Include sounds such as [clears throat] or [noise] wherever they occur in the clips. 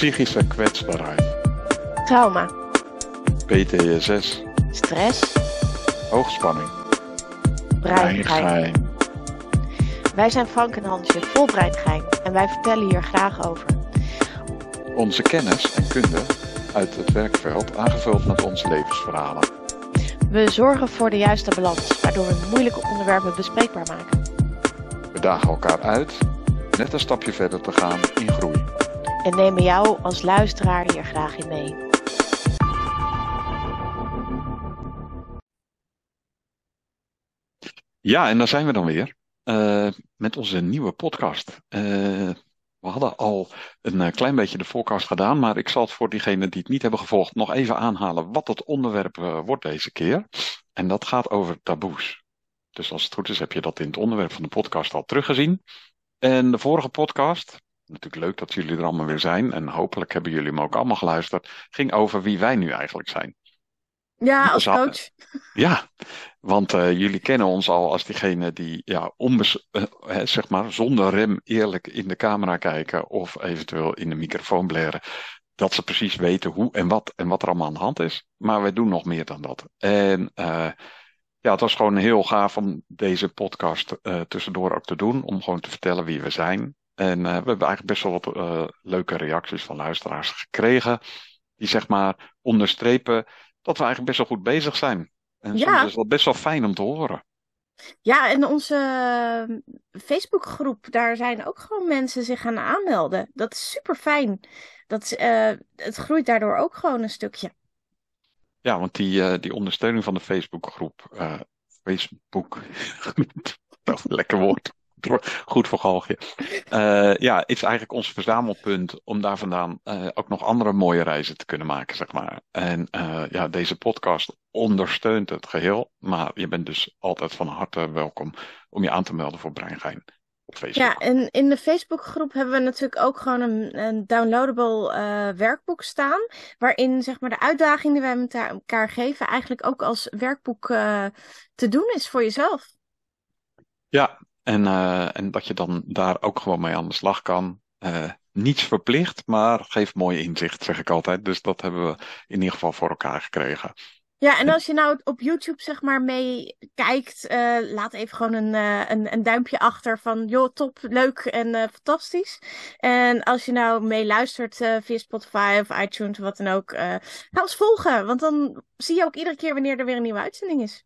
psychische kwetsbaarheid, trauma, PTSS, stress, hoogspanning, breingein. Wij zijn Frank en Hansje, vol breingein en wij vertellen hier graag over. Onze kennis en kunde uit het werkveld aangevuld met onze levensverhalen. We zorgen voor de juiste balans, waardoor we moeilijke onderwerpen bespreekbaar maken. We dagen elkaar uit net een stapje verder te gaan in groei. En nemen jou als luisteraar hier graag in mee. Ja, en daar zijn we dan weer eh, met onze nieuwe podcast. Eh, we hadden al een eh, klein beetje de voorkast gedaan, maar ik zal het voor diegenen die het niet hebben gevolgd nog even aanhalen wat het onderwerp wordt deze keer. En dat gaat over taboes. Dus als het goed is heb je dat in het onderwerp van de podcast al teruggezien. En de vorige podcast, natuurlijk leuk dat jullie er allemaal weer zijn en hopelijk hebben jullie hem ook allemaal geluisterd, ging over wie wij nu eigenlijk zijn. Ja, als coach. Ja, want eh, jullie kennen ons al als diegene die ja, onbes eh, hè, zeg maar, zonder rem eerlijk in de camera kijken of eventueel in de microfoon blaren. Dat ze precies weten hoe en wat en wat er allemaal aan de hand is. Maar wij doen nog meer dan dat. En eh, ja, het was gewoon heel gaaf om deze podcast tussendoor ook te doen. Om gewoon te vertellen wie we zijn. En eh, we hebben eigenlijk best wel wat eh, leuke reacties van luisteraars gekregen. Die zeg maar onderstrepen dat we eigenlijk best wel goed bezig zijn. En Ja. soms is dat best wel fijn om te horen. Ja, en onze eh, Facebookgroep, daar zijn ook gewoon mensen zich gaan aanmelden. Dat is super fijn. Dat, eh, het groeit daardoor ook gewoon een stukje. Ja, want die, die ondersteuning van de Facebookgroep, Facebook, [laughs] nou, lekker woord, [laughs] goed voor galgje, Eh, ja, is eigenlijk ons verzamelpunt om daar vandaan eh, ook nog andere mooie reizen te kunnen maken, zeg maar. En eh, ja, deze podcast ondersteunt het geheel, maar je bent dus altijd van harte welkom om je aan te melden voor Breingein. Ja, en in de Facebookgroep hebben we natuurlijk ook gewoon een, een downloadable werkboek staan. Waarin zeg maar de uitdaging die wij met elkaar geven eigenlijk ook als werkboek te doen is voor jezelf. Ja, en, eh, en dat je dan daar ook gewoon mee aan de slag kan. Eh, niets verplicht, maar geeft mooi inzicht, zeg ik altijd. Dus dat hebben we in ieder geval voor elkaar gekregen. Ja, en als je nou op YouTube zeg maar mee kijkt, eh, laat even gewoon een, een, een duimpje achter van joh, top, leuk en fantastisch. En als je nou mee luistert via Spotify of iTunes, wat dan ook, ga ons volgen. Want dan zie je ook iedere keer wanneer er weer een nieuwe uitzending is.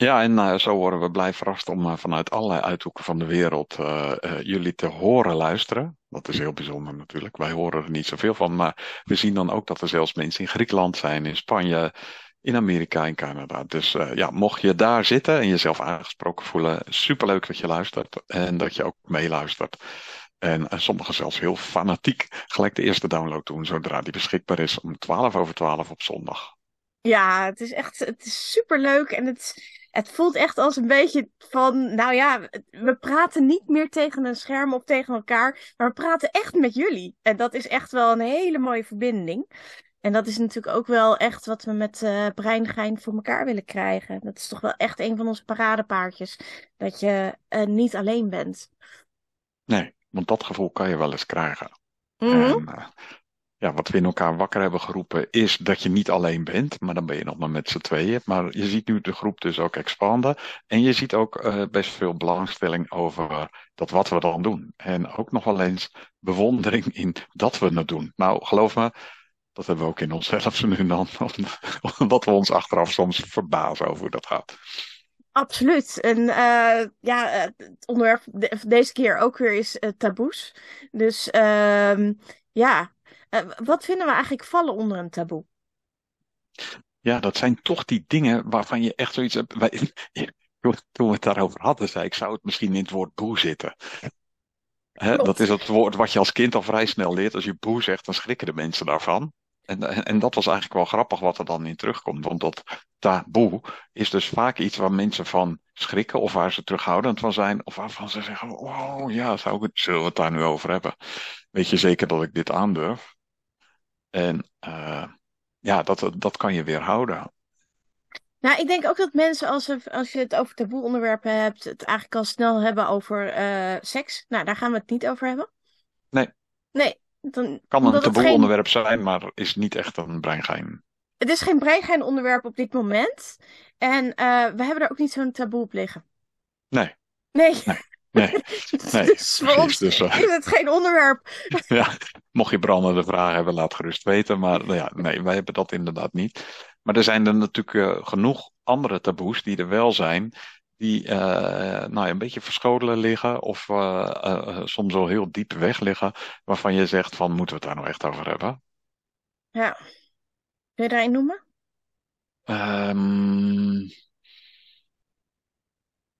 Ja, en eh, zo worden we blij verrast om eh, vanuit allerlei uithoeken van de wereld eh, jullie te horen luisteren. Dat is heel bijzonder natuurlijk. Wij horen er niet zoveel van, maar we zien dan ook dat er zelfs mensen in Griekenland zijn, in Spanje, in Amerika, in Canada. Dus ja, mocht je daar zitten en jezelf aangesproken voelen, superleuk dat je luistert en dat je ook meeluistert. En sommigen zelfs heel fanatiek gelijk de eerste download doen, zodra die beschikbaar is om 12 over 12 op zondag. Ja, het is echt, het is super leuk en het, het voelt echt als een beetje van, nou ja, we praten niet meer tegen een scherm of tegen elkaar, maar we praten echt met jullie. En dat is echt wel een hele mooie verbinding. En dat is natuurlijk ook wel echt wat we met eh Breingein voor elkaar willen krijgen. Dat is toch wel echt een van onze paradepaardjes, dat je eh, niet alleen bent. Nee, want dat gevoel kan je wel eens krijgen. En eh, ja, wat we in elkaar wakker hebben geroepen is dat je niet alleen bent, maar dan ben je nog maar met z'n tweeën. Maar je ziet nu de groep dus ook expanden. En je ziet ook eh, best veel belangstelling over dat wat we dan doen. En ook nog wel eens bewondering in dat we het doen. Nou, geloof me, dat hebben we ook in onszelf [laughs] nu dan. Omdat we ons achteraf soms verbazen over hoe dat gaat. Absoluut. En eh, ja, het onderwerp de- deze keer ook weer is eh, taboes. Dus ehm, ja, wat vinden we eigenlijk vallen onder een taboe? Ja, dat zijn toch die dingen waarvan je echt zoiets hebt. Wij, [laughs] toen we het daarover hadden, zei ik, zou het misschien in het woord boe zitten. Hè, dat is het woord wat je als kind al vrij snel leert. Als je boe zegt, dan schrikken de mensen daarvan. En, en, en dat was eigenlijk wel grappig wat er dan in terugkomt. Want dat taboe is dus vaak iets waar mensen van schrikken of waar ze terughoudend van zijn. Of waarvan ze zeggen, oh ja, zou ik het, zullen we het daar nu over hebben? Weet je zeker dat ik dit aandurf? En eh, ja, dat, dat kan je weerhouden. Nou, ik denk ook dat mensen, als, als je het over taboe onderwerpen hebt, het eigenlijk al snel hebben over eh, seks. Nou, daar gaan we het niet over hebben. Nee. Nee, Dan, Kan een taboe geen- onderwerp zijn, maar is niet echt een breingein. Het is geen breingein onderwerp op dit moment. En eh, we hebben er ook niet zo'n taboe op liggen. Nee. Nee. Nee, nee, [laughs] dus precies. ons Dus, eh, is het geen onderwerp. [laughs] Ja, mocht je brandende vragen hebben, laat gerust weten. Maar nou ja, nee, wij hebben dat inderdaad niet. Maar er zijn er natuurlijk eh, genoeg andere taboes die er wel zijn, die eh, nou ja, een beetje verscholen liggen of eh, eh, eh, soms al heel diep weg liggen, waarvan je zegt van, moeten we het daar nou echt over hebben? Ja. Kun je er een noemen? Ehm,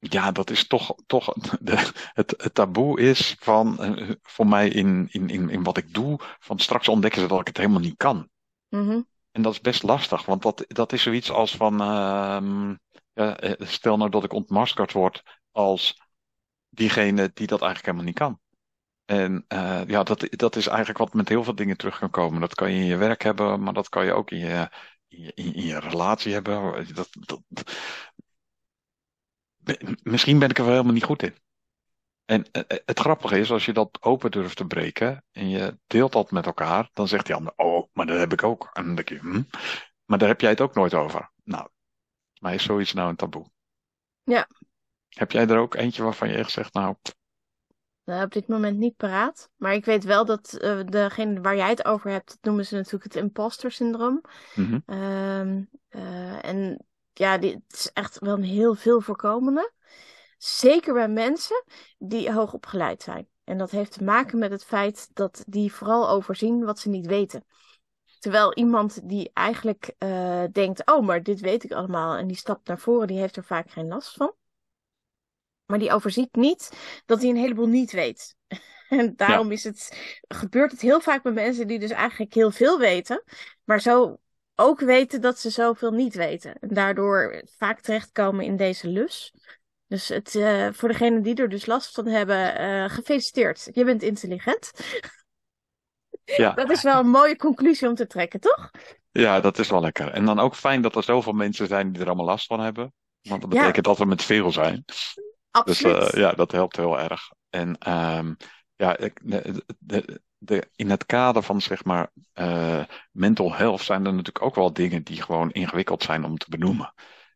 ja, dat is toch, toch de, het, het taboe is van, eh, voor mij in, in, in, in wat ik doe, van straks ontdekken ze dat ik het helemaal niet kan. Mhm. En dat is best lastig, want dat, dat is zoiets als van, ehm, eh, stel nou dat ik ontmaskerd word als diegene die dat eigenlijk helemaal niet kan. En eh, ja, dat, dat is eigenlijk wat met heel veel dingen terug kan komen. Dat kan je in je werk hebben, maar dat kan je ook in je, in je, in je relatie hebben. Dat, dat, misschien ben ik er wel helemaal niet goed in. En eh, eh, het grappige is, als je dat open durft te breken en je deelt dat met elkaar, dan zegt die ander, oh, maar dat heb ik ook. En dan denk je, hm, maar daar heb jij het ook nooit over. Nou, mij is zoiets nou een taboe. Ja. Heb jij er ook eentje waarvan je echt zegt, nou, Nou, op dit moment niet paraat. Maar ik weet wel dat eh, degene waar jij het over hebt, dat noemen ze natuurlijk het imposter syndroom. eh, en ja, dit is echt wel een heel veel voorkomende. Zeker bij mensen die hoog opgeleid zijn. En dat heeft te maken met het feit dat die vooral overzien wat ze niet weten. Terwijl iemand die eigenlijk eh, denkt, oh, maar dit weet ik allemaal, en die stapt naar voren, die heeft er vaak geen last van. Maar die overziet niet dat hij een heleboel niet weet. [laughs] En daarom is het, gebeurt het heel vaak bij mensen die dus eigenlijk heel veel weten, maar zo ook weten dat ze zoveel niet weten. En daardoor vaak terechtkomen in deze lus. Dus het, eh, voor degenen die er dus last van hebben, eh, gefeliciteerd. Je bent intelligent. ja, [laughs] Dat is wel een mooie conclusie om te trekken, toch? ja, dat is wel lekker. En dan ook fijn dat er zoveel mensen zijn die er allemaal last van hebben. Want dat Ja. betekent dat we met veel zijn. Dus Absoluut. eh, ja, dat helpt heel erg. En ehm, ja, ik- de, de, de, in het kader van zeg maar eh, mental health zijn er natuurlijk ook wel dingen die gewoon ingewikkeld zijn om te benoemen.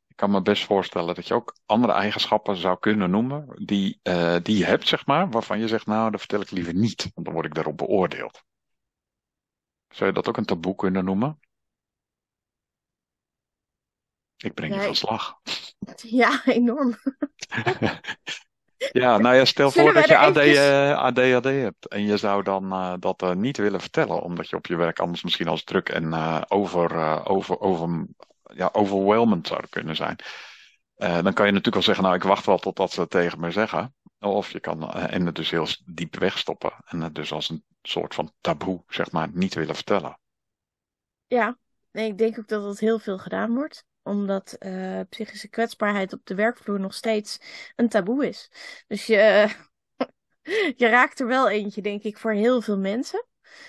Ik kan me best voorstellen dat je ook andere eigenschappen zou kunnen noemen die, eh, die je hebt, zeg maar, waarvan je zegt, nou, dat vertel ik liever niet, want dan word ik daarop beoordeeld. Zou je dat ook een taboe kunnen noemen? Ik breng je van slag. Ja, enorm. [laughs] Ja, nou ja, stel Zullen voor dat je wij AD, eventjes- eh, ADHD hebt en je zou dan eh, dat eh, niet willen vertellen, omdat je op je werk anders misschien als druk en over, over, over, ja, overwhelmend zou kunnen zijn. Dan kan je natuurlijk wel zeggen, nou, ik wacht wel totdat ze het tegen me zeggen. Of je kan en het dus heel diep wegstoppen en het dus als een soort van taboe, zeg maar, niet willen vertellen. Ja, nee, ik denk ook dat dat heel veel gedaan wordt. Omdat eh, psychische kwetsbaarheid op de werkvloer nog steeds een taboe is. Dus je, [laughs] je raakt er wel eentje, denk ik, voor heel veel mensen.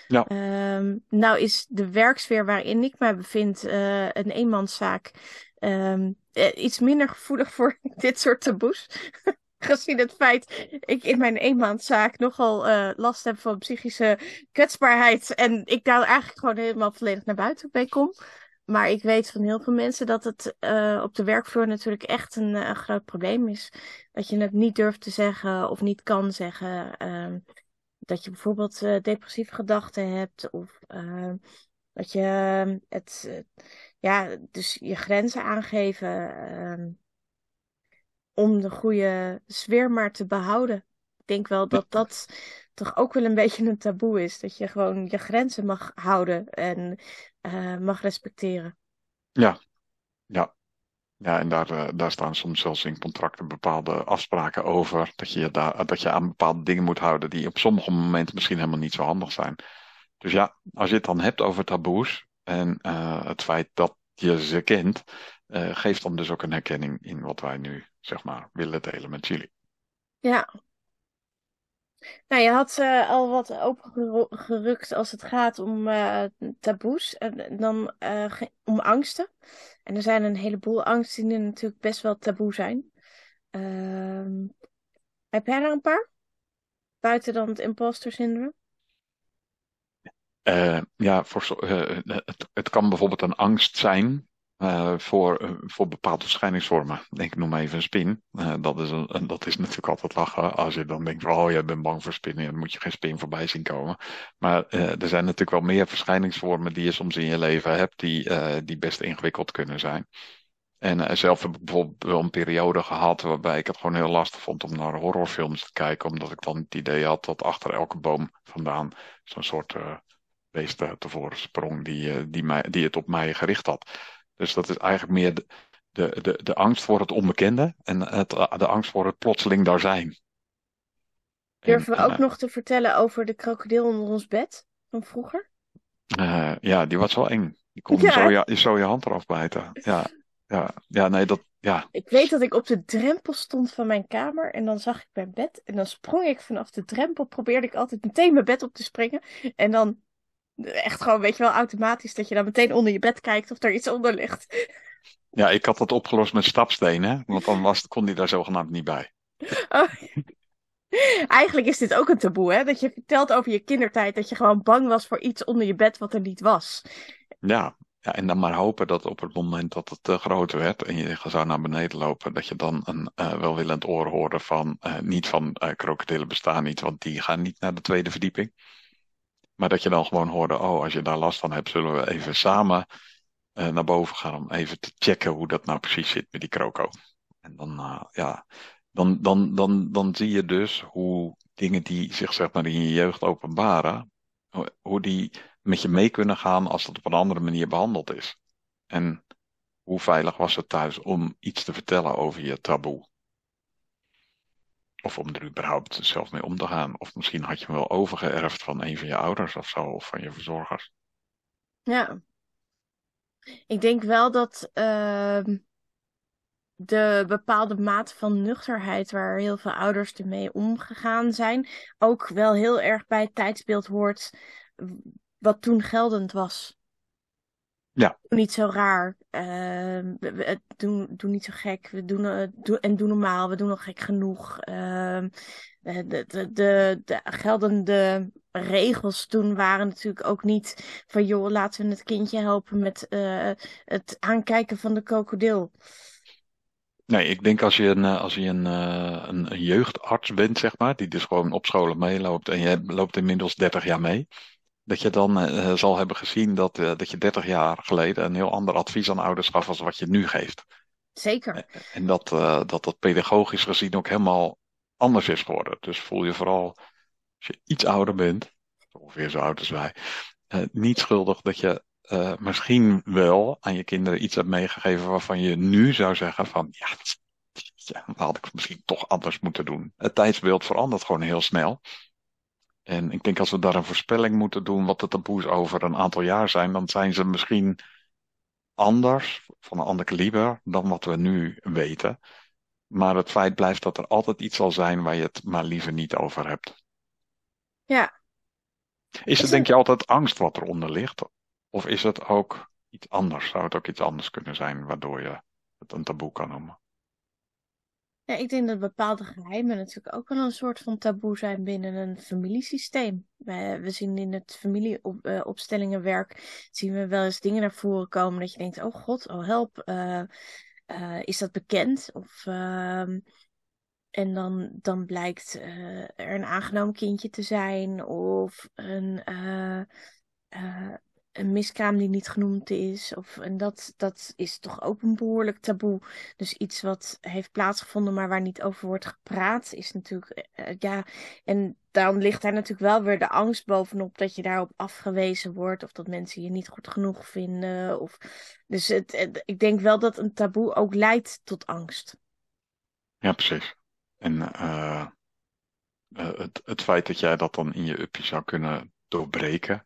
Ja. Ehm, nou is de werksfeer waarin ik mij bevind eh, een eenmanszaak ehm, eh, iets minder gevoelig voor [laughs] dit soort taboes. [laughs] Gezien het feit ik in mijn eenmanszaak nogal eh, last heb van psychische kwetsbaarheid. En ik daar eigenlijk gewoon helemaal volledig naar buiten mee kom. Maar ik weet van heel veel mensen dat het eh, op de werkvloer natuurlijk echt een, eh, een groot probleem is. Dat je het niet durft te zeggen of niet kan zeggen. Ehm, dat je bijvoorbeeld eh, depressieve gedachten hebt. Of ehm, dat je ehm, het, ja, dus je grenzen aangeven. om de goede sfeer maar te behouden. Ik denk wel dat dat toch ook wel een beetje een taboe is. Dat je gewoon je grenzen mag houden en eh, mag respecteren. Ja, ja. Ja, en daar, eh, daar staan soms zelfs in contracten bepaalde afspraken over. Dat je, daar, dat je aan bepaalde dingen moet houden die op sommige momenten misschien helemaal niet zo handig zijn. Dus ja, als je het dan hebt over taboes en eh, het feit dat je ze kent, eh, geeft dan dus ook een herkenning in wat wij nu, zeg maar, willen delen met jullie. Ja. Nou, je had eh, al wat opengerukt als het gaat om eh, taboes en dan eh, om angsten. En er zijn een heleboel angsten die natuurlijk best wel taboe zijn. Ehm, heb jij er een paar? Buiten dan het imposter syndroom? Uh, ja, voor, uh, het, het, kan bijvoorbeeld een angst zijn uh, voor, voor bepaalde verschijningsvormen. Denk, noem even een spin. dat, is een, dat is natuurlijk altijd lachen. Als je dan denkt, van, oh, je bent bang voor spinnen, dan moet je geen spin voorbij zien komen. Maar er zijn natuurlijk wel meer verschijningsvormen die je soms in je leven hebt, die, die best ingewikkeld kunnen zijn. En zelf heb ik bijvoorbeeld wel een periode gehad waarbij ik het gewoon heel lastig vond om naar horrorfilms te kijken, omdat ik dan het idee had dat achter elke boom vandaan zo'n soort beest tevoren sprong die, eh, die, mij, die het op mij gericht had. Dus dat is eigenlijk meer de, de, de, de angst voor het onbekende en het, de angst voor het plotseling daar zijn. Durven we ook eh, nog te vertellen over de krokodil onder ons bed van vroeger? Uh, ja, die was wel eng. Die kon ja. zo, je, zo je hand eraf bijten. Ja, ja, ja, nee, dat, ja. Ik weet dat ik op de drempel stond van mijn kamer en dan zag ik mijn bed en dan sprong ik vanaf de drempel, probeerde ik altijd meteen mijn bed op te springen en dan echt gewoon, weet je wel, automatisch dat je dan meteen onder je bed kijkt of er iets onder ligt. Ja, ik had dat opgelost met stapstenen, want dan was, kon die daar zogenaamd niet bij. Oh. Eigenlijk is dit ook een taboe, hè? Dat je vertelt over je kindertijd dat je gewoon bang was voor iets onder je bed wat er niet was. Ja, ja en dan maar hopen dat op het moment dat het te groot werd en je zou naar beneden lopen, dat je dan een uh, welwillend oor hoorde van, uh, niet van uh, krokodillen bestaan niet, want die gaan niet naar de tweede verdieping. Maar dat je dan gewoon hoorde, oh, als je daar last van hebt, zullen we even samen uh, naar boven gaan om even te checken hoe dat nou precies zit met die kroko. En dan, uh, ja, dan, dan, dan, dan zie je dus hoe dingen die zich zeg maar in je jeugd openbaren, hoe die met je mee kunnen gaan als dat op een andere manier behandeld is. En hoe veilig was het thuis om iets te vertellen over je taboe? Of om er überhaupt zelf mee om te gaan. Of misschien had je hem wel overgeërfd van een van je ouders of zo, of van je verzorgers. Ja. Ik denk wel dat uh, de bepaalde mate van nuchterheid waar heel veel ouders ermee omgegaan zijn, ook wel heel erg bij het tijdsbeeld hoort wat toen geldend was. Ja. Doe niet zo raar. Uh, doe, doe niet zo gek. We doen, uh, doe, en doe normaal. We doen nog gek genoeg. Uh, de, de, de, de geldende regels toen waren natuurlijk ook niet van joh, laten we het kindje helpen met uh, het aankijken van de krokodil. Nee, ik denk als je een, als je een, een, een jeugdarts bent, zeg maar, die dus gewoon op scholen meeloopt en je loopt inmiddels 30 jaar mee dat je dan uh, zal hebben gezien dat, uh, dat je 30 jaar geleden een heel ander advies aan ouders gaf als wat je nu geeft. Zeker. En dat, uh, dat dat pedagogisch gezien ook helemaal anders is geworden. Dus voel je vooral, als je iets ouder bent, ongeveer zo oud als wij, niet schuldig dat je misschien wel aan je kinderen iets hebt meegegeven waarvan je nu zou zeggen van, ja, ja, dat had ik misschien toch anders moeten doen. Het tijdsbeeld verandert gewoon heel snel. En ik denk als we daar een voorspelling moeten doen wat de taboes over een aantal jaar zijn, dan zijn ze misschien anders, van een ander kaliber, dan wat we nu weten. Maar het feit blijft dat er altijd iets zal zijn waar je het maar liever niet over hebt. Ja. Is het denk je altijd angst wat eronder ligt? Of is het ook iets anders? Zou het ook iets anders kunnen zijn waardoor je het een taboe kan noemen? Ja, ik denk dat bepaalde geheimen natuurlijk ook wel een soort van taboe zijn binnen een familiesysteem. We, we zien in het familieopstellingenwerk, uh, zien we wel eens dingen naar voren komen dat je denkt, oh god, oh help, uh, uh, is dat bekend? Of, ehm, en dan, dan blijkt er een aangenomen kindje te zijn of een een miskraam die niet genoemd is. Of, en dat, dat is toch ook een behoorlijk taboe. Dus iets wat heeft plaatsgevonden, maar waar niet over wordt gepraat, is natuurlijk. Eh, eh, ja, en dan ligt daar natuurlijk wel weer de angst bovenop dat je daarop afgewezen wordt. Of dat mensen je niet goed genoeg vinden. Of, dus het, ik denk wel dat een taboe ook leidt tot angst. Ja, precies. En uh, het, het feit dat jij dat dan in je uppie zou kunnen doorbreken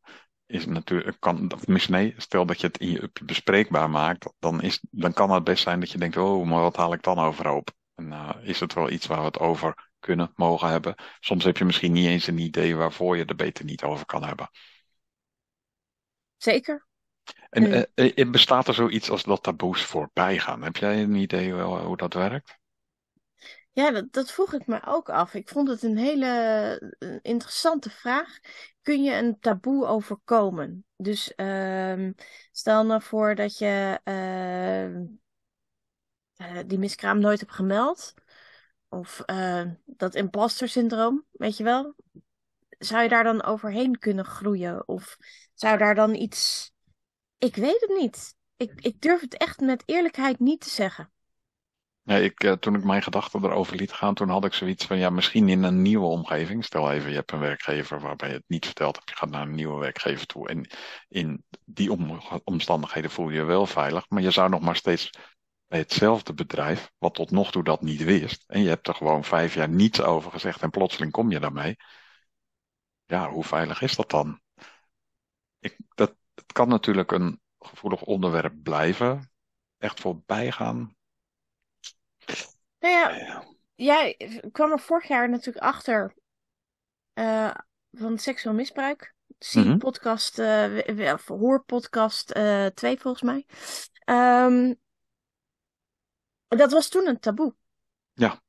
is natuurlijk, kan, of nee, stel dat je het in je bespreekbaar maakt, dan, is, dan kan het best zijn dat je denkt, oh, maar wat haal ik dan overhoop? En uh, is het wel iets waar we het over kunnen, mogen hebben? Soms heb je misschien niet eens een idee waarvoor je er beter niet over kan hebben. Zeker. En uh, bestaat er zoiets als dat taboes voorbij gaan? Heb jij een idee hoe dat werkt? Ja, dat, dat vroeg ik me ook af. Ik vond het een hele eh, interessante vraag. Kun je een taboe overkomen? Dus ehm, stel nou voor dat je ehm, eh, die miskraam nooit hebt gemeld. Of uh, dat imposter syndroom, weet je wel? Zou je daar dan overheen kunnen groeien? Of zou daar dan iets... Ik weet het niet. Ik, ik durf het echt met eerlijkheid niet te zeggen. Nee, ik, uh, toen ik mijn gedachten erover liet gaan, toen had ik zoiets van, ja, misschien in een nieuwe omgeving. Stel even, je hebt een werkgever waarbij je het niet verteld hebt, je gaat naar een nieuwe werkgever toe. En in die om, omstandigheden voel je je wel veilig, maar je zou nog maar steeds bij hetzelfde bedrijf, wat tot nog toe dat niet wist, en je hebt er gewoon vijf jaar niets over gezegd en plotseling kom je daarmee. Ja, hoe veilig is dat dan? Ik, dat, het kan natuurlijk een gevoelig onderwerp blijven, echt voorbij gaan nou ja, jij kwam er vorig jaar natuurlijk achter uh, van seksueel misbruik. Zie mm -hmm. podcast, uh, of hoorpodcast uh, 2 volgens mij. Um, dat was toen een taboe. Ja.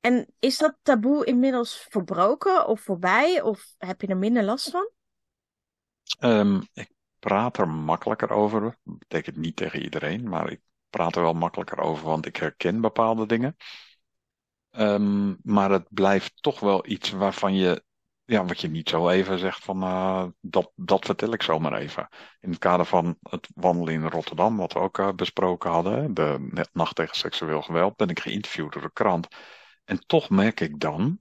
En is dat taboe inmiddels verbroken of voorbij? Of heb je er minder last van? Um, ik praat er makkelijker over. Dat betekent niet tegen iedereen, maar ik praat er wel makkelijker over, want ik herken bepaalde dingen. Um, maar het blijft toch wel iets waarvan je, ja, wat je niet zo even zegt van, uh, dat, dat vertel ik zomaar even. In het kader van het wandelen in Rotterdam, wat we ook uh, besproken hadden, de nacht tegen seksueel geweld, ben ik geïnterviewd door de krant. En toch merk ik dan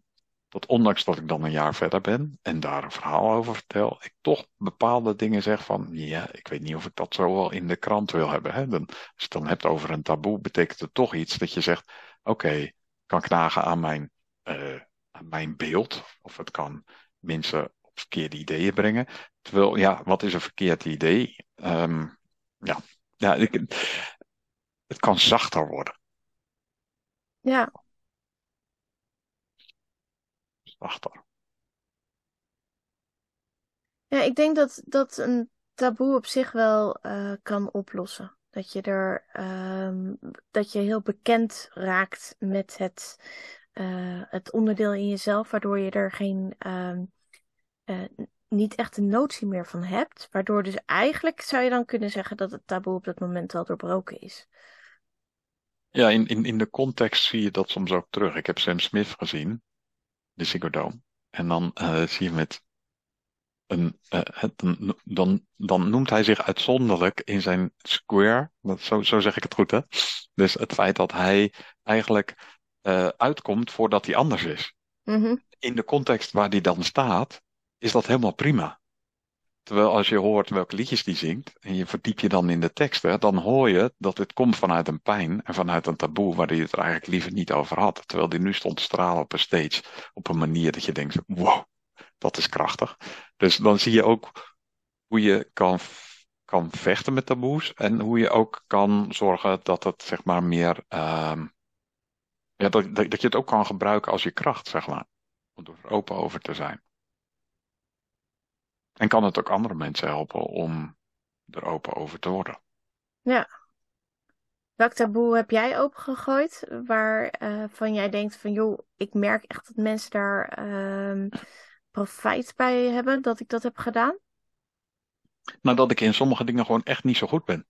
dat ondanks dat ik dan een jaar verder ben en daar een verhaal over vertel, ik toch bepaalde dingen zeg van, ja, ik weet niet of ik dat zo wel in de krant wil hebben. Hè? Dan, als je het dan hebt over een taboe, betekent het toch iets dat je zegt, oké, okay, kan knagen aan mijn, uh, aan mijn beeld, of het kan mensen op verkeerde ideeën brengen. Terwijl, ja, wat is een verkeerd idee? Um, ja, ja het kan zachter worden. Ja, achter. Ja, ik denk dat, dat een taboe op zich wel uh, kan oplossen. Dat je er um, dat je heel bekend raakt met het, uh, het onderdeel in jezelf, waardoor je er geen um, uh, niet echt een notie meer van hebt. Waardoor dus eigenlijk zou je dan kunnen zeggen dat het taboe op dat moment al doorbroken is. Ja, in, in, in de context zie je dat soms ook terug. Ik heb Sam Smith gezien de Ziggo Dome. En dan uh, zie je met een, uh, dan, dan, dan noemt hij zich uitzonderlijk in zijn square. Dat, zo, zo zeg ik het goed, hè? Dus het feit dat hij eigenlijk uh, uitkomt voordat hij anders is. Mm -hmm. In de context waar hij dan staat, is dat helemaal prima. Terwijl als je hoort welke liedjes die zingt en je verdiep je dan in de teksten, dan hoor je dat het komt vanuit een pijn en vanuit een taboe waar hij het er eigenlijk liever niet over had. Terwijl hij nu stond stralen op een stage op een manier dat je denkt, wow, dat is krachtig. Dus dan zie je ook hoe je kan, kan vechten met taboes en hoe je ook kan zorgen dat het zeg maar meer, uh, ja, dat, dat, dat je het ook kan gebruiken als je kracht, zeg maar. Om er open over te zijn. En kan het ook andere mensen helpen om er open over te worden. Ja. Welk taboe heb jij opengegooid waarvan uh, van jij denkt van joh, ik merk echt dat mensen daar uh, profijt bij hebben dat ik dat heb gedaan? Nou, dat ik in sommige dingen gewoon echt niet zo goed ben.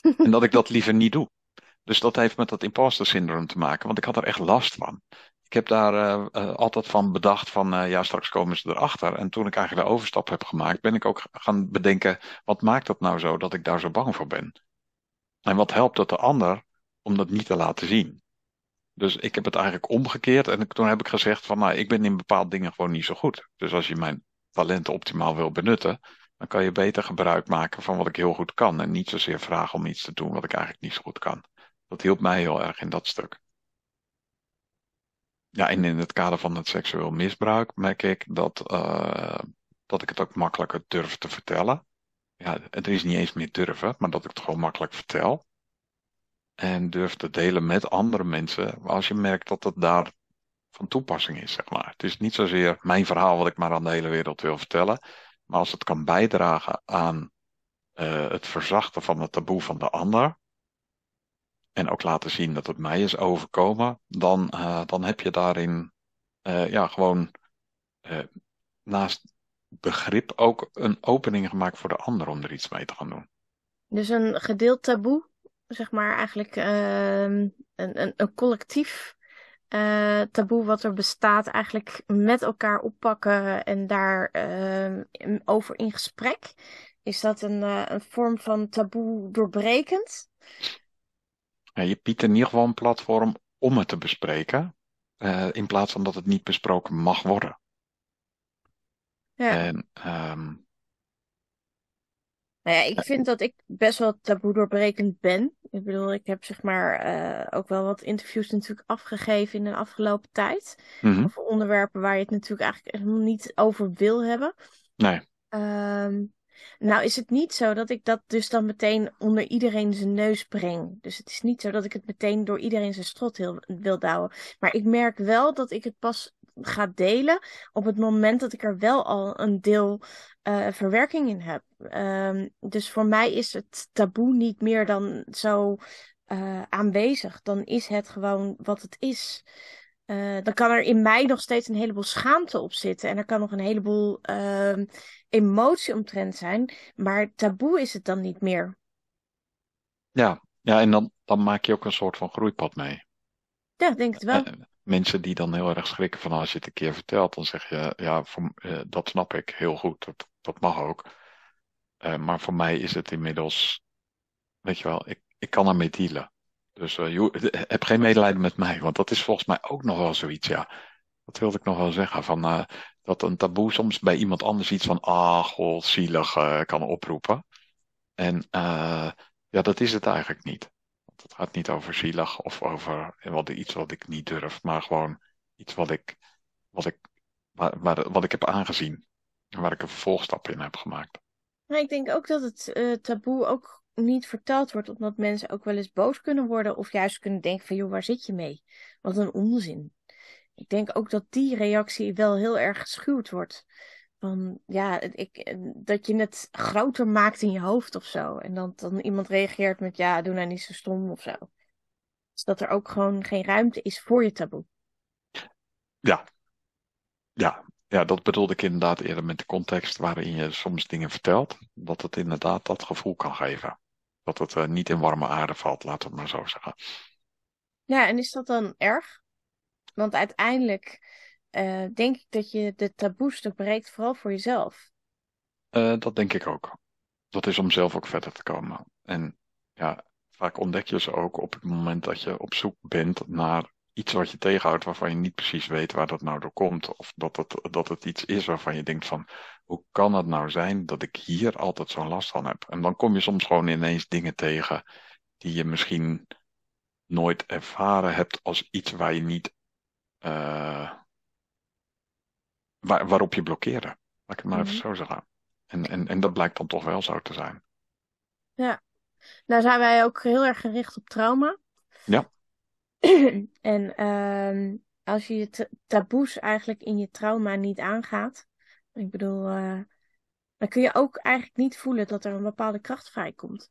[laughs] en dat ik dat liever niet doe. Dus dat heeft met dat imposter syndroom te maken, want ik had er echt last van ik heb daar uh, uh, altijd van bedacht van uh, ja, straks komen ze erachter. En toen ik eigenlijk de overstap heb gemaakt, ben ik ook gaan bedenken, wat maakt dat nou zo dat ik daar zo bang voor ben? En wat helpt het de ander om dat niet te laten zien? Dus ik heb het eigenlijk omgekeerd en toen heb ik gezegd van nou, ik ben in bepaalde dingen gewoon niet zo goed. Dus als je mijn talenten optimaal wil benutten, dan kan je beter gebruik maken van wat ik heel goed kan. En niet zozeer vragen om iets te doen wat ik eigenlijk niet zo goed kan. Dat hielp mij heel erg in dat stuk ja, en in het kader van het seksueel misbruik merk ik dat, uh, dat ik het ook makkelijker durf te vertellen. Ja, het is niet eens meer durven, maar dat ik het gewoon makkelijk vertel. En durf te delen met andere mensen als je merkt dat het daar van toepassing is, zeg maar. Het is niet zozeer mijn verhaal wat ik maar aan de hele wereld wil vertellen. Maar als het kan bijdragen aan uh, het verzachten van het taboe van de ander, en ook laten zien dat het mij is overkomen, dan, uh, dan heb je daarin uh, ja, gewoon uh, naast begrip ook een opening gemaakt voor de ander om er iets mee te gaan doen. Dus een gedeeld taboe, zeg maar eigenlijk ehm, een, een, een collectief taboe wat er bestaat, eigenlijk met elkaar oppakken en daar ehm, over in gesprek. Is dat een, een vorm van taboe doorbrekend? Ja, je biedt in ieder geval een platform om het te bespreken, uh, in plaats van dat het niet besproken mag worden. Ja. En, um... Nou ja, ik vind dat ik best wel taboe doorbrekend ben. Ik bedoel, ik heb zeg maar uh, ook wel wat interviews natuurlijk afgegeven in de afgelopen tijd. Mm -hmm. Over onderwerpen waar je het natuurlijk eigenlijk helemaal niet over wil hebben. Nee. Um, nou is het niet zo dat ik dat dus dan meteen onder iedereen zijn neus breng. Dus het is niet zo dat ik het meteen door iedereen zijn strot wil, douwen. Maar ik merk wel dat ik het pas ga delen op het moment dat ik er wel al een deel uh, verwerking in heb. Um, dus voor mij is het taboe niet meer dan zo uh, aanwezig. Dan is het gewoon wat het is. Uh, dan kan er in mij nog steeds een heleboel schaamte op zitten. En er kan nog een heleboel uh, emotie omtrent zijn. Maar taboe is het dan niet meer. Ja, ja en dan, dan maak je ook een soort van groeipad mee. Ja, denk het wel. Uh, mensen die dan heel erg schrikken van als je het een keer vertelt, dan zeg je, ja, voor, dat snap ik heel goed. Dat, dat mag ook. maar voor mij is het inmiddels, weet je wel, ik, ik kan ermee dealen. Dus je, [laughs] heb geen medelijden met mij, want dat is volgens mij ook nog wel zoiets, ja. Dat wilde ik nog wel zeggen, van, uh, dat een taboe soms bij iemand anders iets van, ah, god, zielig uh, kan oproepen. En ja, dat is het eigenlijk niet. Want het gaat niet over zielig of over wat, iets wat ik niet durf, maar gewoon iets wat ik, wat ik, waar, wat ik heb aangezien. Waar ik een vervolgstap in heb gemaakt. Ik denk ook dat het taboe ook niet verteld wordt, omdat mensen ook wel eens boos kunnen worden of juist kunnen denken van joh, waar zit je mee? Wat een onzin. Ik denk ook dat die reactie wel heel erg geschuwd wordt. Van ja, ik, dat je het groter maakt in je hoofd of zo. En dan, dan iemand reageert met ja, doe nou niet zo stom of zo. Dus dat er ook gewoon geen ruimte is voor je taboe. Ja, ja, ja, dat bedoelde ik inderdaad eerder met de context waarin je soms dingen vertelt. Dat het inderdaad dat gevoel kan geven dat het uh, niet in warme aarde valt, laten we het maar zo zeggen. Ja, en is dat dan erg? Want uiteindelijk uh, denk ik dat je de taboes toch breekt, vooral voor jezelf. Uh, dat denk ik ook. Dat is om zelf ook verder te komen. En ja, vaak ontdek je ze ook op het moment dat je op zoek bent naar iets wat je tegenhoudt waarvan je niet precies weet waar dat nou door komt. Of dat het, dat het iets is waarvan je denkt van, hoe kan het nou zijn dat ik hier altijd zo'n last van heb? En dan kom je soms gewoon ineens dingen tegen die je misschien nooit ervaren hebt als iets waar je niet, uh, waar, waarop je blokkeerde. Laat ik het maar even zo zeggen. En, en, en dat blijkt dan toch wel zo te zijn. Ja, nou zijn wij ook heel erg gericht op trauma. Ja. [clears throat] en uh, als je je taboes eigenlijk in je trauma niet aangaat, ik bedoel, uh, dan kun je ook eigenlijk niet voelen dat er een bepaalde kracht vrijkomt.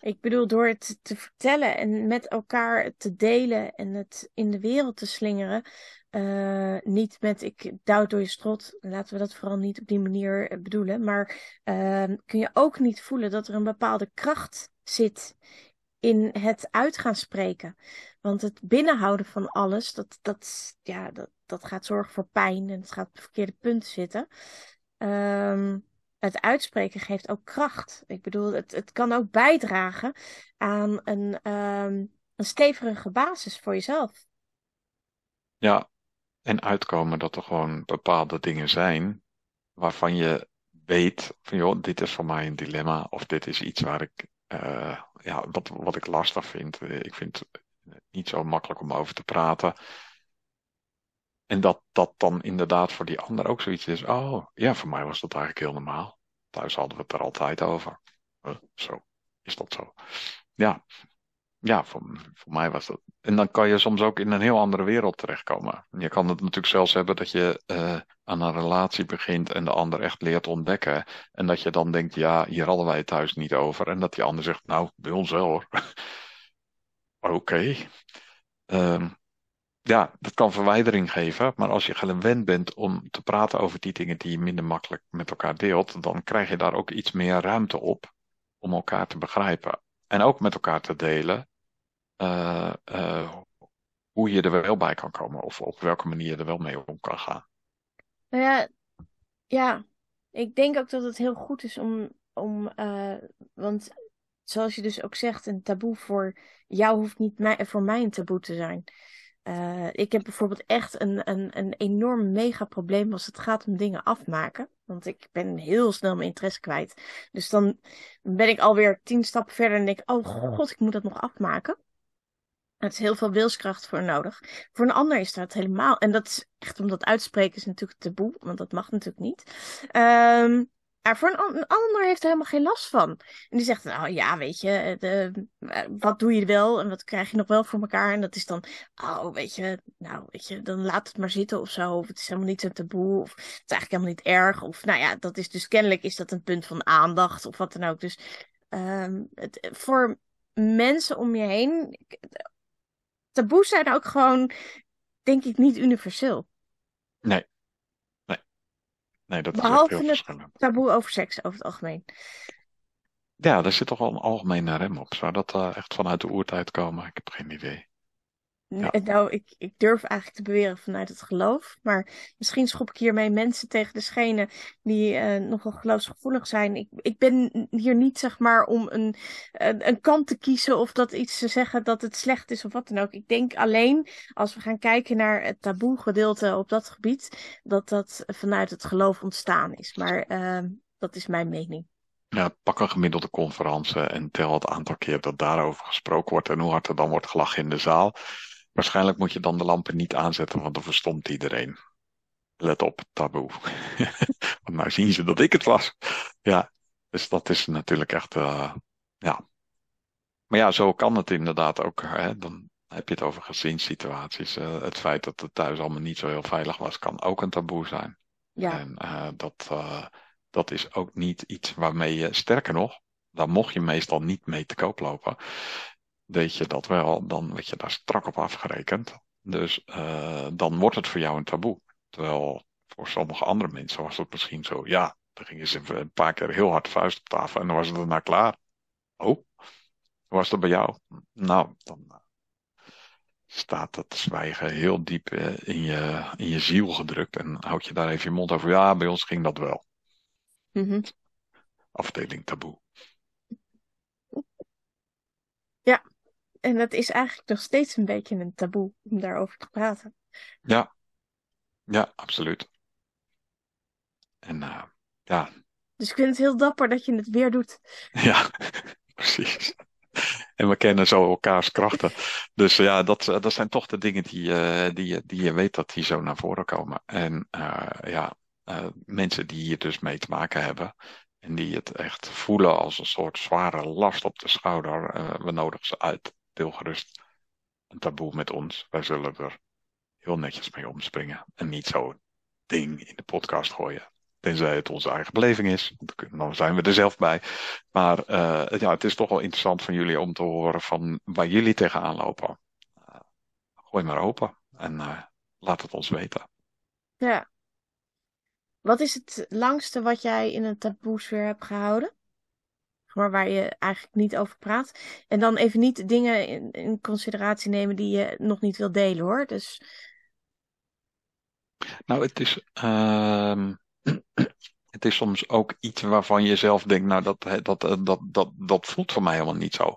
Ik bedoel, door het te vertellen en met elkaar te delen en het in de wereld te slingeren, uh, niet met ik douw door je strot, laten we dat vooral niet op die manier bedoelen, maar uh, kun je ook niet voelen dat er een bepaalde kracht zit in het uitgaan spreken. Want het binnenhouden van alles, dat, dat, ja, dat, dat gaat zorgen voor pijn en het gaat op de verkeerde punt zitten. Um, het uitspreken geeft ook kracht. Ik bedoel, het, het kan ook bijdragen aan een, um, een basis voor jezelf. Ja, en uitkomen dat er gewoon bepaalde dingen zijn waarvan je weet van joh, dit is voor mij een dilemma of dit is iets waar ik uh, ja, wat, wat ik lastig vind. Ik vind niet zo makkelijk om over te praten. En dat dat dan inderdaad voor die ander ook zoiets is. Oh, ja, voor mij was dat eigenlijk heel normaal. Thuis hadden we het er altijd over. Uh, zo, is dat zo? Ja, ja voor, voor mij was dat. En dan kan je soms ook in een heel andere wereld terechtkomen. Je kan het natuurlijk zelfs hebben dat je uh, aan een relatie begint en de ander echt leert ontdekken. En dat je dan denkt, ja, hier hadden wij het thuis niet over. En dat die ander zegt, nou, bij ons wel hoor. Oké. Ehm, ja, dat kan verwijdering geven, maar als je gewend bent om te praten over die dingen die je minder makkelijk met elkaar deelt, dan krijg je daar ook iets meer ruimte op om elkaar te begrijpen. En ook met elkaar te delen uh, uh, hoe je er wel bij kan komen of op welke manier je er wel mee om kan gaan. Nou ja, ja, ik denk ook dat het heel goed is om, om uh, want zoals je dus ook zegt, een taboe voor jou hoeft niet mij, voor mij een taboe te zijn. Uh, ik heb bijvoorbeeld echt een, een, een enorm mega probleem als het gaat om dingen afmaken. Want ik ben heel snel mijn interesse kwijt. Dus dan ben ik alweer tien stappen verder en denk oh god, ik moet dat nog afmaken. Er is heel veel wilskracht voor nodig. Voor een ander is dat helemaal. En dat is echt om dat uitspreken is natuurlijk taboe, want dat mag natuurlijk niet. Um, maar voor een, een, ander heeft er helemaal geen last van. En die zegt, nou ja, weet je, de, eh, wat doe je wel en wat krijg je nog wel voor elkaar? En dat is dan, oh, weet je, nou, weet je, dan laat het maar zitten of zo. Of het is helemaal niet zo taboe, of het is eigenlijk helemaal niet erg. Of nou ja, dat is dus kennelijk is dat een punt van aandacht of wat dan ook. Dus um, het, voor mensen om je heen, taboes zijn ook gewoon, denk ik, niet universeel. Nee. Nee, dat Behalve is heel het taboe over seks over het algemeen. Ja, daar zit toch wel een algemene rem op. Zou dat uh, echt vanuit de oertijd komen? Ik heb geen idee. Ja. Nou, ik, ik durf eigenlijk te beweren vanuit het geloof. Maar misschien schop ik hiermee mensen tegen de schenen die uh, nogal geloofsgevoelig zijn. Ik, ik ben hier niet, zeg maar, om een, een, een, kant te kiezen of dat iets te zeggen dat het slecht is of wat dan ook. Ik denk alleen, als we gaan kijken naar het taboe gedeelte op dat gebied, dat dat vanuit het geloof ontstaan is. Maar uh, dat is mijn mening. Ja, pak een gemiddelde conferentie en tel het aantal keer dat daarover gesproken wordt en hoe hard er dan wordt gelachen in de zaal. Waarschijnlijk moet je dan de lampen niet aanzetten, want dan verstomt iedereen. Let op, taboe. [laughs] want nou zien ze dat ik het was. Ja, dus dat is natuurlijk echt, uh, ja. Maar ja, zo kan het inderdaad ook. Hè? Dan heb je het over gezinssituaties. Uh, het feit dat het thuis allemaal niet zo heel veilig was, kan ook een taboe zijn. Ja. En uh, dat, dat is ook niet iets waarmee je, sterker nog, daar mocht je meestal niet mee te koop lopen deed je dat wel, dan werd je daar strak op afgerekend. Dus uh, dan wordt het voor jou een taboe. Terwijl voor sommige andere mensen was het misschien zo, ja, dan gingen ze een paar keer heel hard vuist op tafel en dan was het daarna klaar. Oh, was dat bij jou? Nou, dan uh, staat dat zwijgen heel diep uh, in, je, in je ziel gedrukt en houd je daar even je mond over. Ja, bij ons ging dat wel. Mm -hmm. Afdeling taboe. Ja, en dat is eigenlijk nog steeds een beetje een taboe om daarover te praten. Ja, ja, absoluut. En uh, ja. Dus ik vind het heel dapper dat je het weer doet. [laughs] Ja, precies. En we kennen zo elkaars krachten. Dus ja, dat, dat zijn toch de dingen die, uh, die, die je weet dat die zo naar voren komen. En ja, mensen die hier dus mee te maken hebben. En die het echt voelen als een soort zware last op de schouder. we nodigen ze uit deel gerust een taboe met ons. Wij zullen er heel netjes mee omspringen. En niet zo'n ding in de podcast gooien. Tenzij het onze eigen beleving is. Dan zijn we er zelf bij. Maar uh, ja, het is toch wel interessant van jullie om te horen van waar jullie tegenaan lopen. Uh, gooi maar open en uh, laat het ons weten. Ja. Wat is het langste wat jij in een taboesfeer hebt gehouden? Maar waar je eigenlijk niet over praat. En dan even niet dingen in, consideratie nemen die je nog niet wil delen hoor. Dus... Nou, het is, uh, [clears throat] het is soms ook iets waarvan je zelf denkt, nou dat, dat, dat, dat, dat voelt voor mij helemaal niet zo.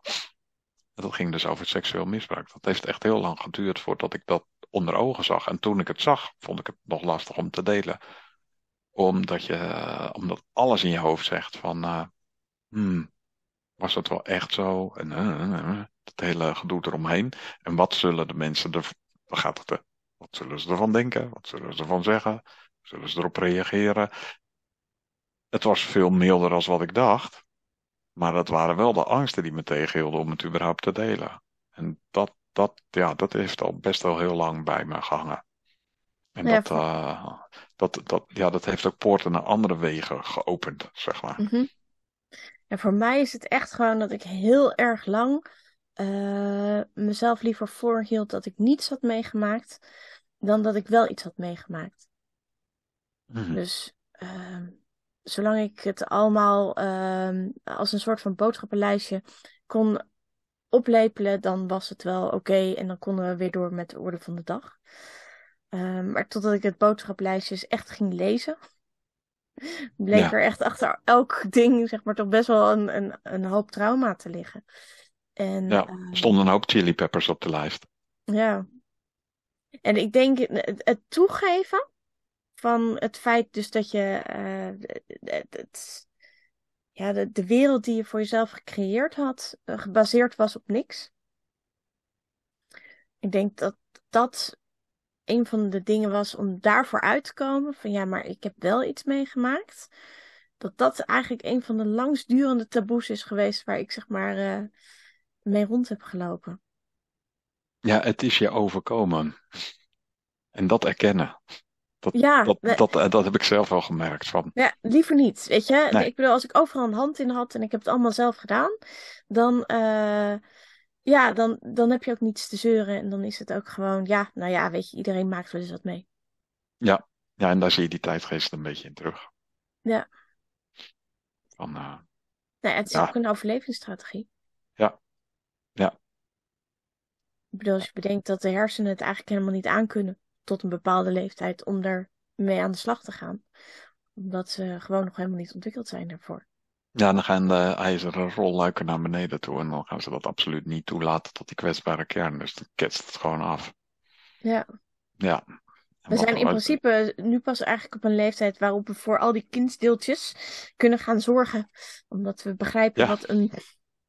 Dat ging dus over seksueel misbruik. Dat heeft echt heel lang geduurd voordat ik dat onder ogen zag. En toen ik het zag, vond ik het nog lastig om te delen. Omdat, je, omdat alles in je hoofd zegt van, uh, hmm, was dat wel echt zo? En uh, het hele gedoe eromheen. En wat zullen de mensen er, waar gaat het er? Wat zullen ze ervan denken? Wat zullen ze ervan zeggen? Zullen ze erop reageren? Het was veel milder dan wat ik dacht. Maar dat waren wel de angsten die me tegenhielden om het überhaupt te delen. En dat, dat, ja, dat heeft al best wel heel lang bij me gehangen. En ja, dat, uh, dat, dat, ja, dat heeft ook poorten naar andere wegen geopend, zeg maar. Mm -hmm. En voor mij is het echt gewoon dat ik heel erg lang eh, mezelf liever voorhield dat ik niets had meegemaakt, dan dat ik wel iets had meegemaakt. Mhm. Dus ehm, zolang ik het allemaal ehm, als een soort van boodschappenlijstje kon oplepelen, dan was het wel oké en dan konden we weer door met de orde van de dag. Ehm, maar totdat ik het boodschappenlijstje echt ging lezen, bleek Ja. er echt achter elk ding, zeg maar, toch best wel een, een, een hoop trauma te liggen. En Ja, ehm, er stonden een hoop chili peppers op de lijst. ja. En ik denk het, het toegeven van het feit dus dat je eh, het, het- ja, de, de wereld die je voor jezelf gecreëerd had, eh, gebaseerd was op niks. Ik denk dat dat een van de dingen was om daarvoor uit te komen. Van ja, maar ik heb wel iets meegemaakt. Dat dat eigenlijk een van de langstdurende taboes is geweest waar ik zeg maar eh, mee rond heb gelopen. Ja, het is je overkomen. En dat erkennen. Dat, Ja, dat, dat, eh, dat heb ik zelf wel gemerkt. Van, Ja, liever niet. Weet je, Nee. ik bedoel, als ik overal een hand in had en ik heb het allemaal zelf gedaan, dan, eh, ja, dan, dan heb je ook niets te zeuren. En dan is het ook gewoon, ja, nou ja, weet je, iedereen maakt wel eens wat mee. ja, ja, en daar zie je die tijdgeest een beetje in terug. Ja. Van, eh, Nou, het is Ja. ook een overlevingsstrategie. Ja. Ja. Ik bedoel, als je bedenkt dat de hersenen het eigenlijk helemaal niet aankunnen tot een bepaalde leeftijd om er mee aan de slag te gaan. Omdat ze gewoon nog helemaal niet ontwikkeld zijn daarvoor. Ja, dan gaan de ijzeren rolluiken naar beneden toe. En dan gaan ze dat absoluut niet toelaten tot die kwetsbare kern. Dus dan ketst het gewoon af. Ja. Ja. En We zijn in principe nu pas eigenlijk op een leeftijd waarop we voor al die kindsdeeltjes kunnen gaan zorgen. Omdat we begrijpen Ja. wat een,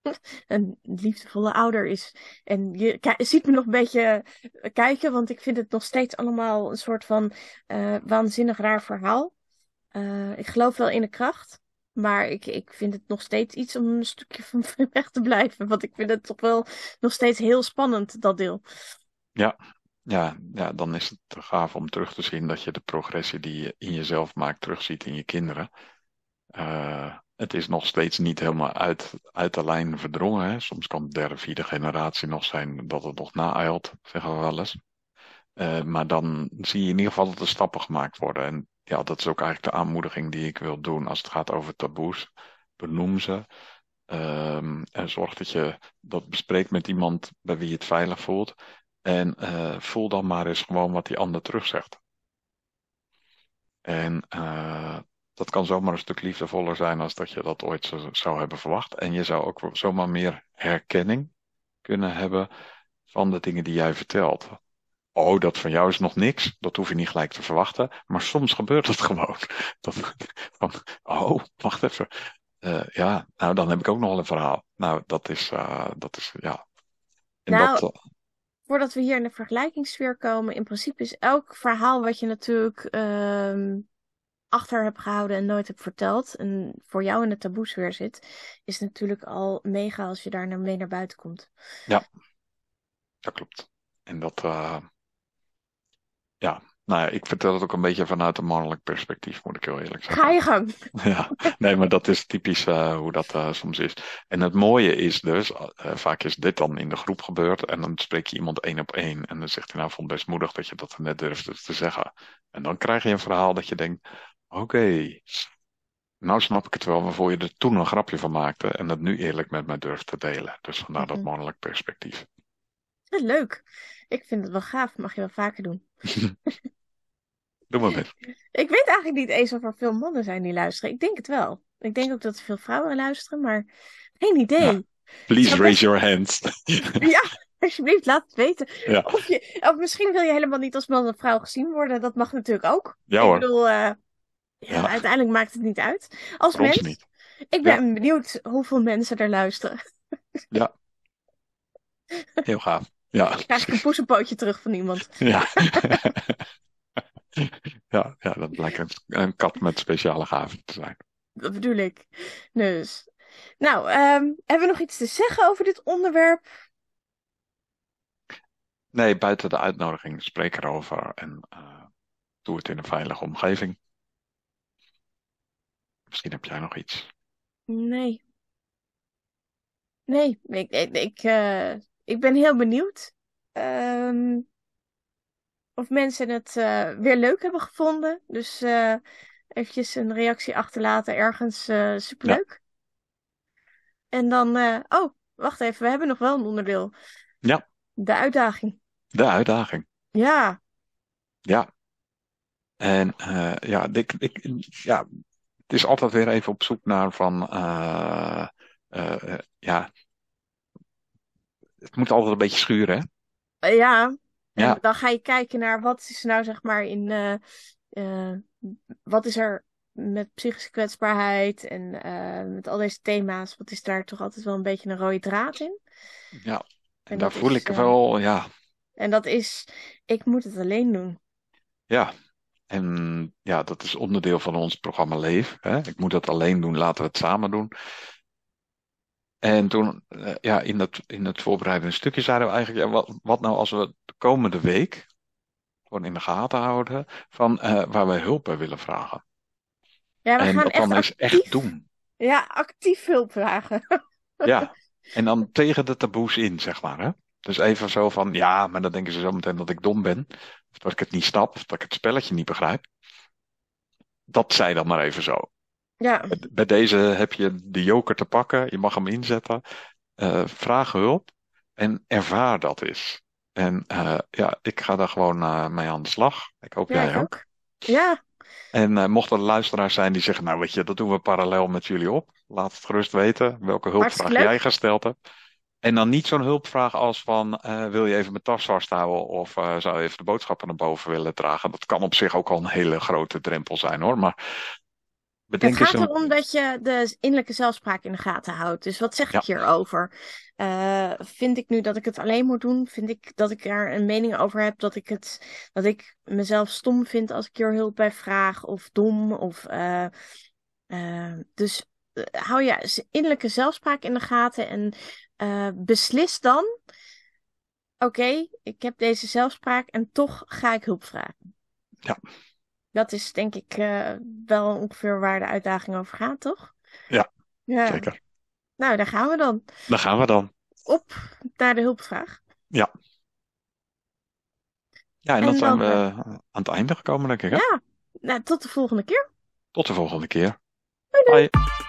[laughs] een liefdevolle ouder is. En je ziet me nog een beetje eh, kijken, want ik vind het nog steeds allemaal een soort van eh, waanzinnig raar verhaal. Eh, ik geloof wel in de kracht. Maar ik, ik vind het nog steeds iets om een stukje van [laughs] weg te blijven. Want ik vind het toch wel nog steeds heel spannend, dat deel. Ja, ja, ja, dan is het gaaf om terug te zien dat je de progressie die je in jezelf maakt terugziet in je kinderen. Eh, het is nog steeds niet helemaal uit, uit de lijn verdrongen. Hè? Soms kan de derde, vierde generatie nog zijn dat het nog naeilt, zeggen we wel eens. Eh, maar dan zie je in ieder geval dat er stappen gemaakt worden. En ja, dat is ook eigenlijk de aanmoediging die ik wil doen als het gaat over taboes. Benoem ze. Ehm, en zorg dat je dat bespreekt met iemand bij wie je het veilig voelt. En eh, voel dan maar eens gewoon wat die ander terugzegt. En eh, dat kan zomaar een stuk liefdevoller zijn als dat je dat ooit zo- zou hebben verwacht. En je zou ook zomaar meer herkenning kunnen hebben van de dingen die jij vertelt. Oh, dat van jou is nog niks. Dat hoef je niet gelijk te verwachten. Maar soms gebeurt het [laughs] gewoon. Dat, van, oh, wacht even. Eh, ja, nou dan heb ik ook nog wel een verhaal. Nou, dat is, eh, dat is ja. En Nou, dat, eh, voordat we hier in de vergelijkingssfeer komen, in principe is elk verhaal wat je natuurlijk ehm, achter hebt gehouden en nooit hebt verteld, en voor jou in de taboesfeer zit, is natuurlijk al mega als je daar naar mee naar buiten komt. dat klopt. En dat, ja, nou ja, ik vertel het ook een beetje vanuit een mannelijk perspectief, moet ik heel eerlijk zeggen. Ga je gang. [laughs] Ja, nee, maar dat is typisch eh, hoe dat eh, soms is. En het mooie is dus, eh, vaak is dit dan in de groep gebeurd en dan spreek je iemand één op één en dan zegt hij nou, vond het best moedig dat je dat net durfde te zeggen. En dan krijg je een verhaal dat je denkt, oké, nou snap ik het wel waarvoor je er toen een grapje van maakte en het nu eerlijk met mij durft te delen. Dus vandaar dat Mhm. mannelijk perspectief. Leuk. Ik vind het wel gaaf. Mag je wel vaker doen. [laughs] Doe maar met. Ik weet eigenlijk niet eens of er veel mannen zijn die luisteren. Ik denk het wel. Ik denk ook dat er veel vrouwen luisteren, maar geen idee. Ja. Please raise your hands. [laughs] Ja, alsjeblieft, laat het weten. Ja. Of, je, of misschien wil je helemaal niet als man of vrouw gezien worden. Dat mag natuurlijk ook. Ja Ik hoor, bedoel, eh, ja, Ja. uiteindelijk maakt het niet uit. Als voor mens, niet. ik ben benieuwd hoeveel mensen er luisteren. Heel gaaf. Ja. Krijg ik een poesenpootje terug van iemand. Ja. [laughs] [laughs] ja, ja, dat blijkt een, een kat met speciale gaven te zijn. Dat bedoel ik. Dus. Nou, ehm, hebben we nog iets te zeggen over dit onderwerp? Nee, buiten de uitnodiging, spreek erover en eh, doe het in een veilige omgeving. Misschien heb jij nog iets. Nee. Nee, ik, ik, ik, eh, ik ben heel benieuwd ehm, of mensen het eh, weer leuk hebben gevonden. Dus eh eventjes een reactie achterlaten ergens. eh Ja, superleuk. En dan, oh, wacht even, we hebben nog wel een onderdeel. ja, De uitdaging. de uitdaging. Ja, Ja, en ja, ik, ik, ja, het is altijd weer even op zoek naar van, ja, het moet altijd een beetje schuren, hè? Eh, ja. En dan ga je kijken naar wat is nou zeg maar in, eh, eh, wat is er met psychische kwetsbaarheid en met al deze thema's, wat is daar toch altijd wel een beetje een rode draad in? ja. En En daar voel is, ik wel, ja, en dat is, ik moet het alleen doen. ja. En ja, dat is onderdeel van ons programma Leef. Hè? Ik moet dat alleen doen, laten we het samen doen. En toen, eh, ja, in het, in het voorbereidende stukje zeiden we eigenlijk, ja, wat, wat nou als we de komende week gewoon in de gaten houden van eh, waar we hulp bij willen vragen. Ja, we En gaan dat echt dan eens echt doen. ja, actief hulp vragen. [laughs] Ja, en dan tegen de taboes in, zeg maar. Hè? Dus even zo van, ja, maar dan denken ze zo meteen dat ik dom ben. Of dat ik het niet snap, of dat ik het spelletje niet begrijp. Dat zei dan maar even zo. Ja, Bij deze heb je de joker te pakken, je mag hem inzetten. Eh, vraag hulp en ervaar dat eens. En eh, ja, ik ga daar gewoon eh, mee aan de slag. Ik hoop ja, jij ook. ook. Ja, En mochten er luisteraars zijn die zeggen, nou weet je, dat doen we parallel met jullie op. Laat het gerust weten welke hulpvraag jij gesteld hebt. En dan niet zo'n hulpvraag als van, wil je even mijn tas vasthouden of zou je even de boodschappen naar boven willen dragen? Dat kan op zich ook al een hele grote drempel zijn hoor. Maar bedenk eens gaat een... erom dat je de innerlijke zelfspraak in de gaten houdt. Dus wat zeg Ja, ik hierover? Eh, vind ik nu dat ik het alleen moet doen? Vind ik dat ik er een mening over heb? Dat ik het, dat ik mezelf stom vind als ik hier hulp bij vraag? Of dom? Of, eh, eh, dus hou je innerlijke zelfspraak in de gaten en beslis dan: oké, ik heb deze zelfspraak en toch ga ik hulp vragen. ja, Dat is denk ik eh, wel ongeveer waar de uitdaging over gaat, toch? ja, Ja. zeker. Nou, daar gaan we dan. Dan gaan we dan. Op naar de hulpvraag. Ja, ja en dan zijn we eh, aan het einde gekomen denk ik hè? ja, nou, tot de volgende keer. Tot de volgende keer. Doei doei. Bye.